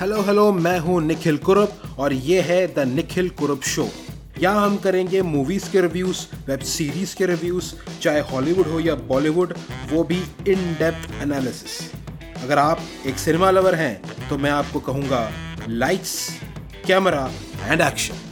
hello hello मैं हूँ निखिल कुरुप और ये है द निखिल कुरुप शो यहाँ हम करेंगे मूवीज़ के रिव्यूज़ वेब सीरीज़ के रिव्यूज़ चाहे हॉलीवुड हो या बॉलीवुड वो भी इन डेप्थ एनालिसिस अगर आप एक सिनेमा लवर हैं तो मैं आपको कहूँगा लाइट्स कैमरा एंड एक्शन